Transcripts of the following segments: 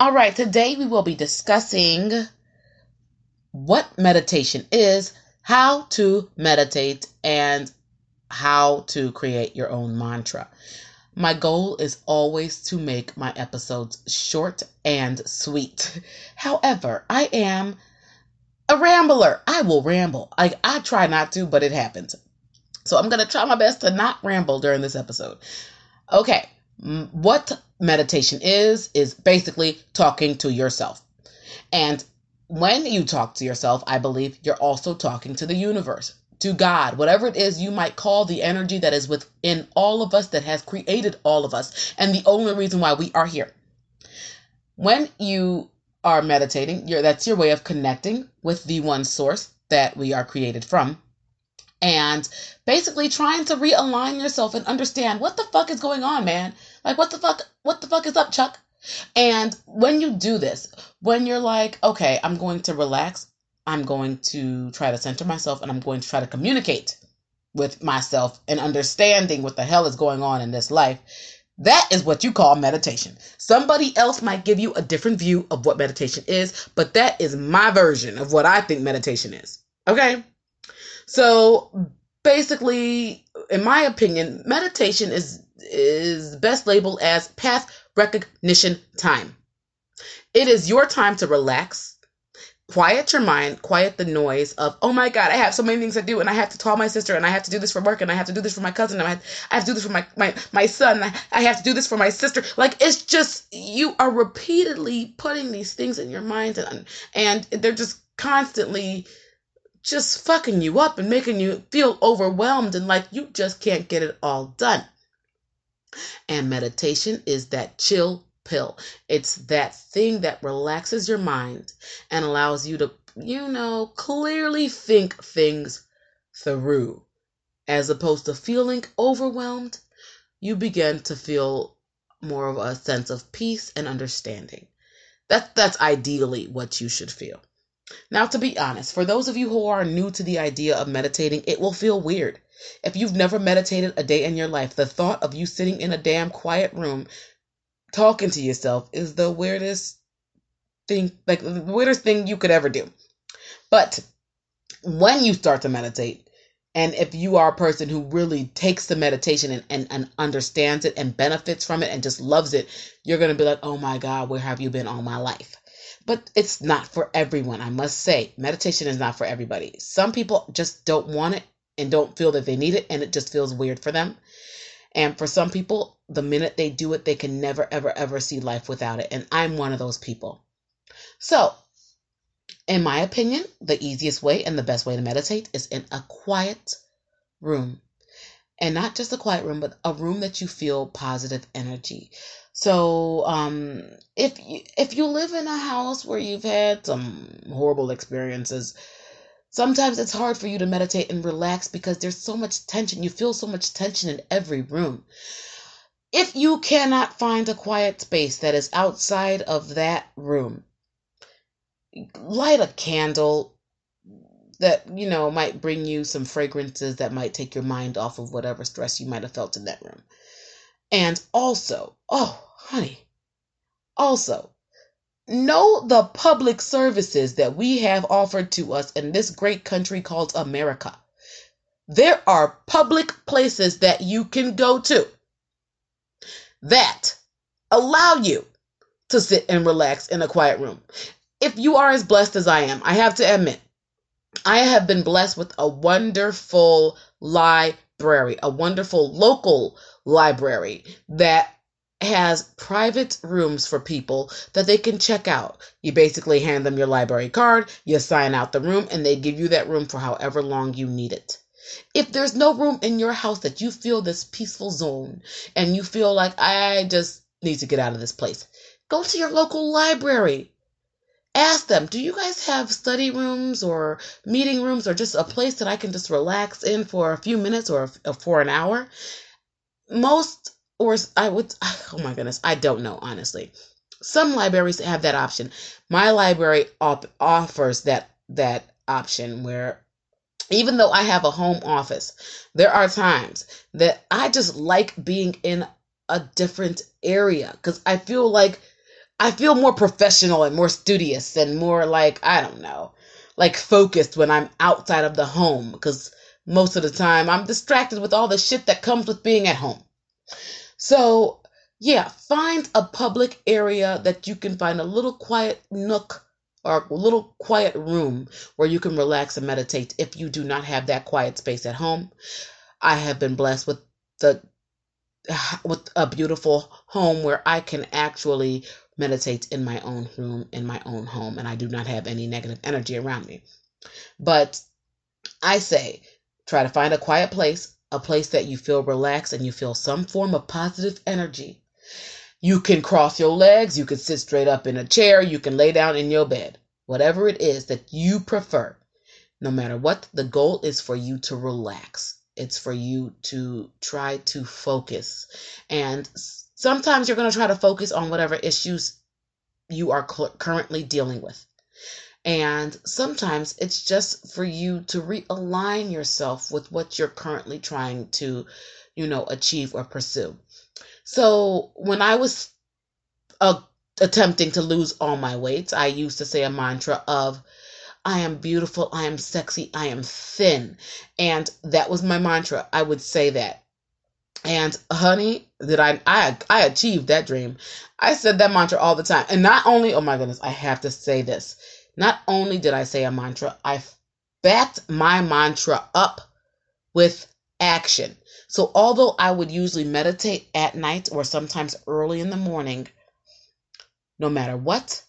All right, today we will be discussing what meditation is, how to meditate, and how to create your own mantra. My goal is always to make my episodes short and sweet. However, I am a rambler. I will ramble. I, I try not to, but it happens. So I'm going to try my best to not ramble during this episode. Okay, what meditation is, is basically talking to yourself. And when you talk to yourself, I believe you're also talking to the universe, to God, whatever it is you might call the energy that is within all of us, that has created all of us, and the only reason why we are here. When you are meditating, that's your way of connecting with the one source that we are created from and basically trying to realign yourself and understand what the fuck is going on, man. Like what the fuck what the fuck is up, Chuck? And when you do this, when you're like, okay, I'm going to relax, I'm going to try to center myself and I'm going to try to communicate with myself and understanding what the hell is going on in this life. That is what you call meditation. Somebody else might give you a different view of what meditation is, but that is my version of what I think meditation is. Okay? So basically, in my opinion, meditation is is best labeled as path recognition time. It is your time to relax, quiet your mind, quiet the noise of, oh my God, I have so many things to do and I have to call my sister and I have to do this for work and I have to do this for my cousin and I have, I have to do this for my, my, my son. I have to do this for my sister. Like it's just, you are repeatedly putting these things in your mind and, and they're just constantly just fucking you up and making you feel overwhelmed and like you just can't get it all done. And meditation is that chill pill. It's that thing that relaxes your mind and allows you to, you know, clearly think things through. As opposed to feeling overwhelmed, you begin to feel more of a sense of peace and understanding. That, that's ideally what you should feel. Now, to be honest, for those of you who are new to the idea of meditating, it will feel weird. If you've never meditated a day in your life, the thought of you sitting in a damn quiet room talking to yourself is the weirdest thing, like the weirdest thing you could ever do. But when you start to meditate, and if you are a person who really takes the meditation and, and, and understands it and benefits from it and just loves it, you're going to be like, oh my God, where have you been all my life? But it's not for everyone, I must say. Meditation is not for everybody. Some people just don't want it and don't feel that they need it, and it just feels weird for them. And for some people, the minute they do it, they can never, ever, ever see life without it. And I'm one of those people. So, in my opinion, the easiest way and the best way to meditate is in a quiet room. And not just a quiet room, but a room that you feel positive energy. So, um, if you, if you live in a house where you've had some horrible experiences, sometimes it's hard for you to meditate and relax because there's so much tension. You feel so much tension in every room. If you cannot find a quiet space that is outside of that room, light a candle that you know might bring you some fragrances that might take your mind off of whatever stress you might have felt in that room. And also, oh, honey, also, know the public services that we have offered to us in this great country called America. There are public places that you can go to that allow you to sit and relax in a quiet room. If you are as blessed as I am, I have to admit, I have been blessed with a wonderful library, a wonderful local library that has private rooms for people that they can check out. You basically hand them your library card, you sign out the room, and they give you that room for however long you need it. If there's no room in your house that you feel this peaceful zone and you feel like I just need to get out of this place, go to your local library. Ask them, do you guys have study rooms or meeting rooms or just a place that I can just relax in for a few minutes or for an hour? Most or I would oh my goodness, I don't know honestly. Some libraries have that option. My library op- offers that that option where even though I have a home office, there are times that I just like being in a different area cuz I feel like I feel more professional and more studious and more like, I don't know, like focused when I'm outside of the home because most of the time I'm distracted with all the shit that comes with being at home. So, yeah, find a public area that you can find a little quiet nook or a little quiet room where you can relax and meditate if you do not have that quiet space at home. I have been blessed with the with a beautiful home where I can actually meditate in my own room in my own home and I do not have any negative energy around me. But I say try to find a quiet place, a place that you feel relaxed and you feel some form of positive energy. You can cross your legs, you can sit straight up in a chair, you can lay down in your bed. Whatever it is that you prefer. No matter what, the goal is for you to relax. It's for you to try to focus. And sometimes you're going to try to focus on whatever issues you are cl- currently dealing with. And sometimes it's just for you to realign yourself with what you're currently trying to, you know, achieve or pursue. So when I was uh, attempting to lose all my weight, I used to say a mantra of, I am beautiful, I am sexy, I am thin. And that was my mantra. I would say that. And honey, did I I I achieved that dream. I said that mantra all the time. And not only, oh my goodness, I have to say this. Not only did I say a mantra, I backed my mantra up with action. So although I would usually meditate at night or sometimes early in the morning, no matter what,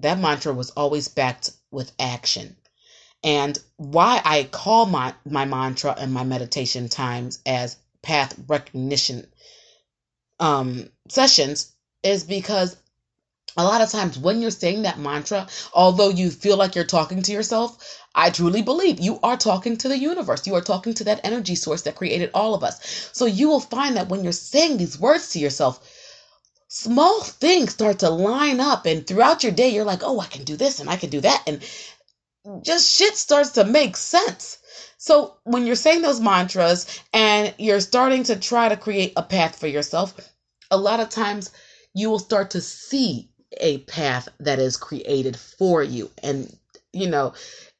that mantra was always backed with action. And why I call my, my mantra and my meditation times as path recognition um, sessions is because a lot of times when you're saying that mantra, although you feel like you're talking to yourself, I truly believe you are talking to the universe. You are talking to that energy source that created all of us. So you will find that when you're saying these words to yourself, small things start to line up and throughout your day you're like oh i can do this and i can do that and just shit starts to make sense so when you're saying those mantras and you're starting to try to create a path for yourself a lot of times you will start to see a path that is created for you and you know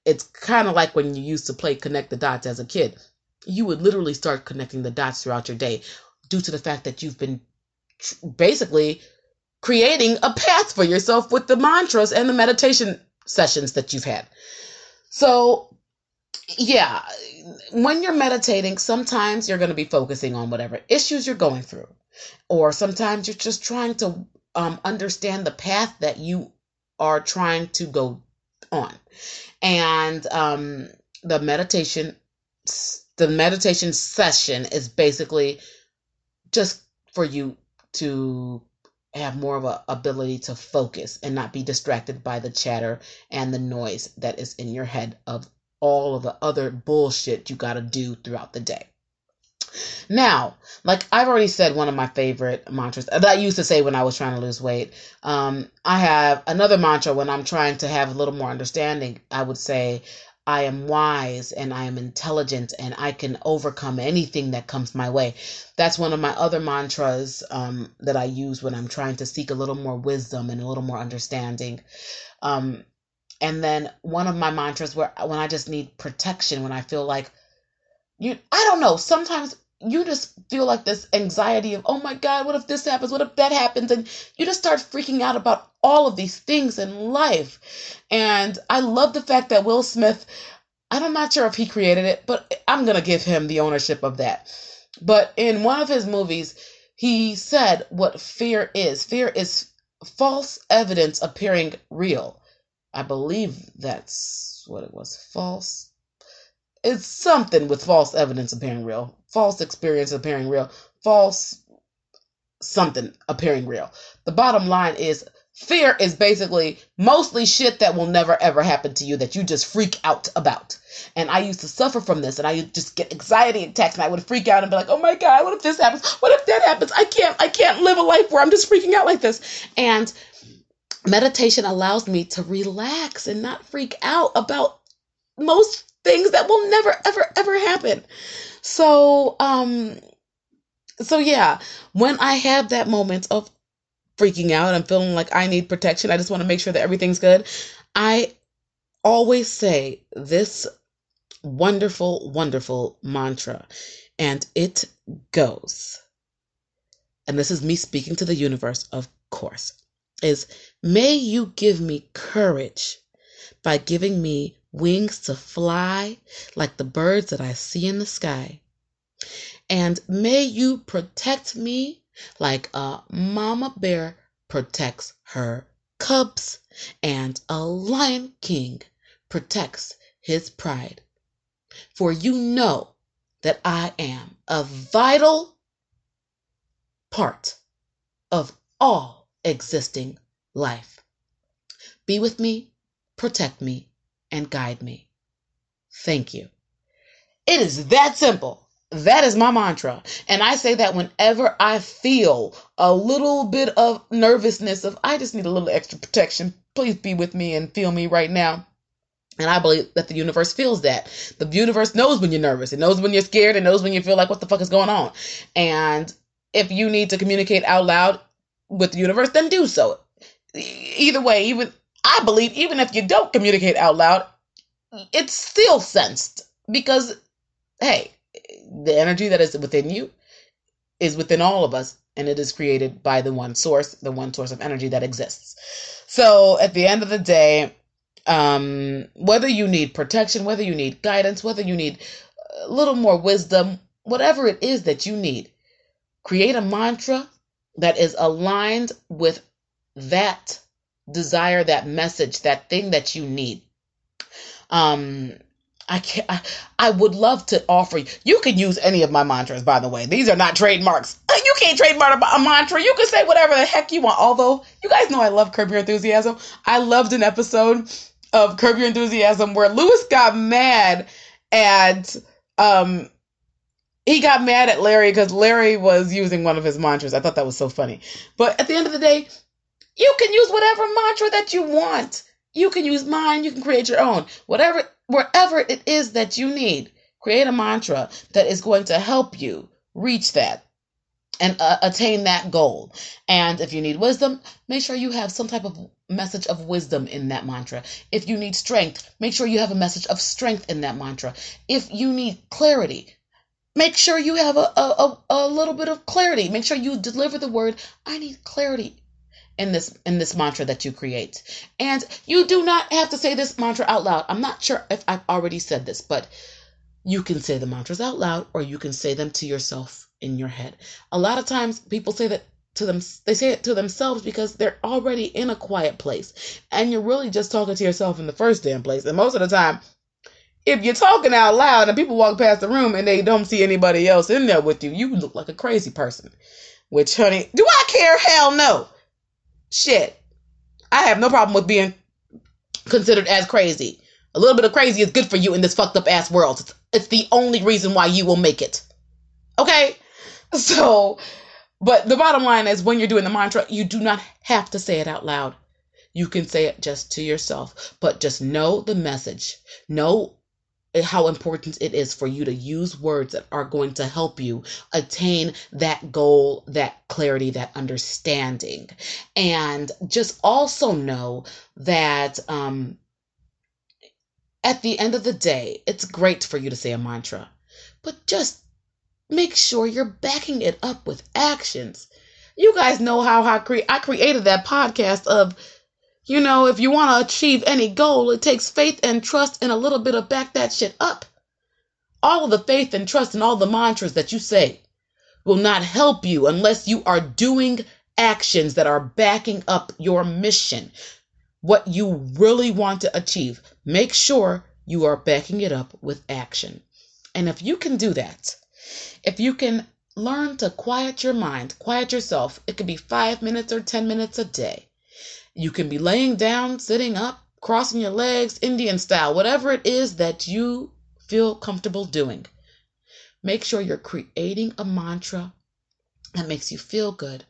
it's kind of like when you used to play connect the dots as a kid you would literally start connecting the dots throughout your day due to the fact that you've been basically creating a path for yourself with the mantras and the meditation sessions that you've had. So, yeah, when you're meditating, sometimes you're going to be focusing on whatever issues you're going through, or sometimes you're just trying to um, understand the path that you are trying to go on. And um, the meditation, the meditation session is basically just for you to have more of a ability to focus and not be distracted by the chatter and the noise that is in your head of all of the other bullshit you got to do throughout the day. Now, like I've already said, one of my favorite mantras that I used to say when I was trying to lose weight. Um, I have another mantra when I'm trying to have a little more understanding. I would say, I am wise and I am intelligent and I can overcome anything that comes my way. That's one of my other mantras um, that I use when I'm trying to seek a little more wisdom and a little more understanding. Um, and then one of my mantras where when I just need protection, when I feel like you, I don't know, sometimes you just feel like this anxiety of, oh my God, what if this happens? What if that happens? And you just start freaking out about all of these things in life. And I love the fact that Will Smith, I'm not sure if he created it, but I'm going to give him the ownership of that. But in one of his movies, he said what fear is fear is false evidence appearing real. I believe that's what it was false it's something with false evidence appearing real, false experience appearing real, false something appearing real. The bottom line is fear is basically mostly shit that will never ever happen to you that you just freak out about. And I used to suffer from this and I just get anxiety attacks and I would freak out and be like, oh my God, what if this happens? What if that happens? I can't, I can't live a life where I'm just freaking out like this. And meditation allows me to relax and not freak out about most things that will never ever ever happen. So um so yeah, when I have that moment of freaking out. I'm feeling like I need protection. I just want to make sure that everything's good. I always say this wonderful, wonderful mantra, and it goes. And this is me speaking to the universe, of course, is may you give me courage by giving me wings to fly like the birds that I see in the sky. And may you protect me like a mama bear protects her cubs and a lion king protects his pride. For you know that I am a vital part of all existing life. Be with me, protect me, and guide me. Thank you. It is that simple. That is my mantra. And I say that whenever I feel a little bit of nervousness of I just need a little extra protection. Please be with me and feel me right now. And I believe that the universe feels that. The universe knows when you're nervous. It knows when you're scared. It knows when you feel like what the fuck is going on. And if you need to communicate out loud with the universe, then do so. Either way, even I believe even if you don't communicate out loud, it's still sensed because hey, the energy that is within you is within all of us and it is created by the one source, the one source of energy that exists. So at the end of the day, um, whether you need protection, whether you need guidance, whether you need a little more wisdom, whatever it is that you need, create a mantra that is aligned with that desire, that message, that thing that you need. Um, I can I, I would love to offer you. You can use any of my mantras, by the way. These are not trademarks. You can't trademark a mantra. You can say whatever the heck you want. Although you guys know I love Curb Your Enthusiasm. I loved an episode of Curb Your Enthusiasm where Lewis got mad at um he got mad at Larry because Larry was using one of his mantras. I thought that was so funny. But at the end of the day, you can use whatever mantra that you want. You can use mine, you can create your own. Whatever wherever it is that you need, create a mantra that is going to help you reach that and uh, attain that goal. And if you need wisdom, make sure you have some type of message of wisdom in that mantra. If you need strength, make sure you have a message of strength in that mantra. If you need clarity, make sure you have a, a, a, a little bit of clarity. Make sure you deliver the word, I need clarity in this in this mantra that you create. And you do not have to say this mantra out loud. I'm not sure if I've already said this, but you can say the mantras out loud or you can say them to yourself in your head. A lot of times people say that to them they say it to themselves because they're already in a quiet place and you're really just talking to yourself in the first damn place. And most of the time if you're talking out loud and people walk past the room and they don't see anybody else in there with you, you look like a crazy person. Which, honey, do I care? Hell no. Shit. I have no problem with being considered as crazy. A little bit of crazy is good for you in this fucked up ass world. It's, it's the only reason why you will make it. Okay? So, but the bottom line is when you're doing the mantra, you do not have to say it out loud. You can say it just to yourself, but just know the message. Know how important it is for you to use words that are going to help you attain that goal, that clarity, that understanding. And just also know that um, at the end of the day, it's great for you to say a mantra, but just make sure you're backing it up with actions. You guys know how I, cre- I created that podcast of you know, if you want to achieve any goal, it takes faith and trust and a little bit of back that shit up. All of the faith and trust and all the mantras that you say will not help you unless you are doing actions that are backing up your mission, what you really want to achieve. Make sure you are backing it up with action. And if you can do that, if you can learn to quiet your mind, quiet yourself, it could be five minutes or 10 minutes a day you can be laying down, sitting up, crossing your legs, Indian style, whatever it is that you feel comfortable doing. Make sure you're creating a mantra that makes you feel good,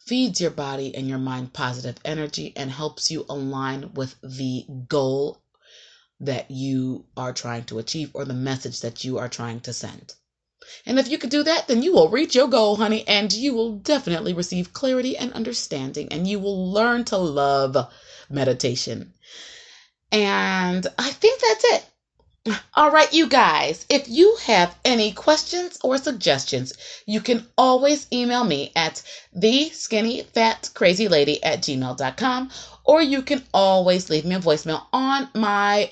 feeds your body and your mind positive energy, and helps you align with the goal that you are trying to achieve or the message that you are trying to send. And if you could do that, then you will reach your goal, honey, and you will definitely receive clarity and understanding, and you will learn to love meditation. And I think that's it. All right, you guys, if you have any questions or suggestions, you can always email me at the skinny fat crazy lady at gmail.com or you can always leave me a voicemail on my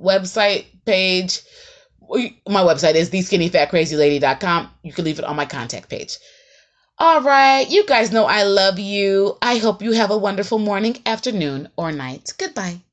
website page. My website is theskinnyfatcrazylady.com. You can leave it on my contact page. All right, you guys know I love you. I hope you have a wonderful morning, afternoon, or night. Goodbye.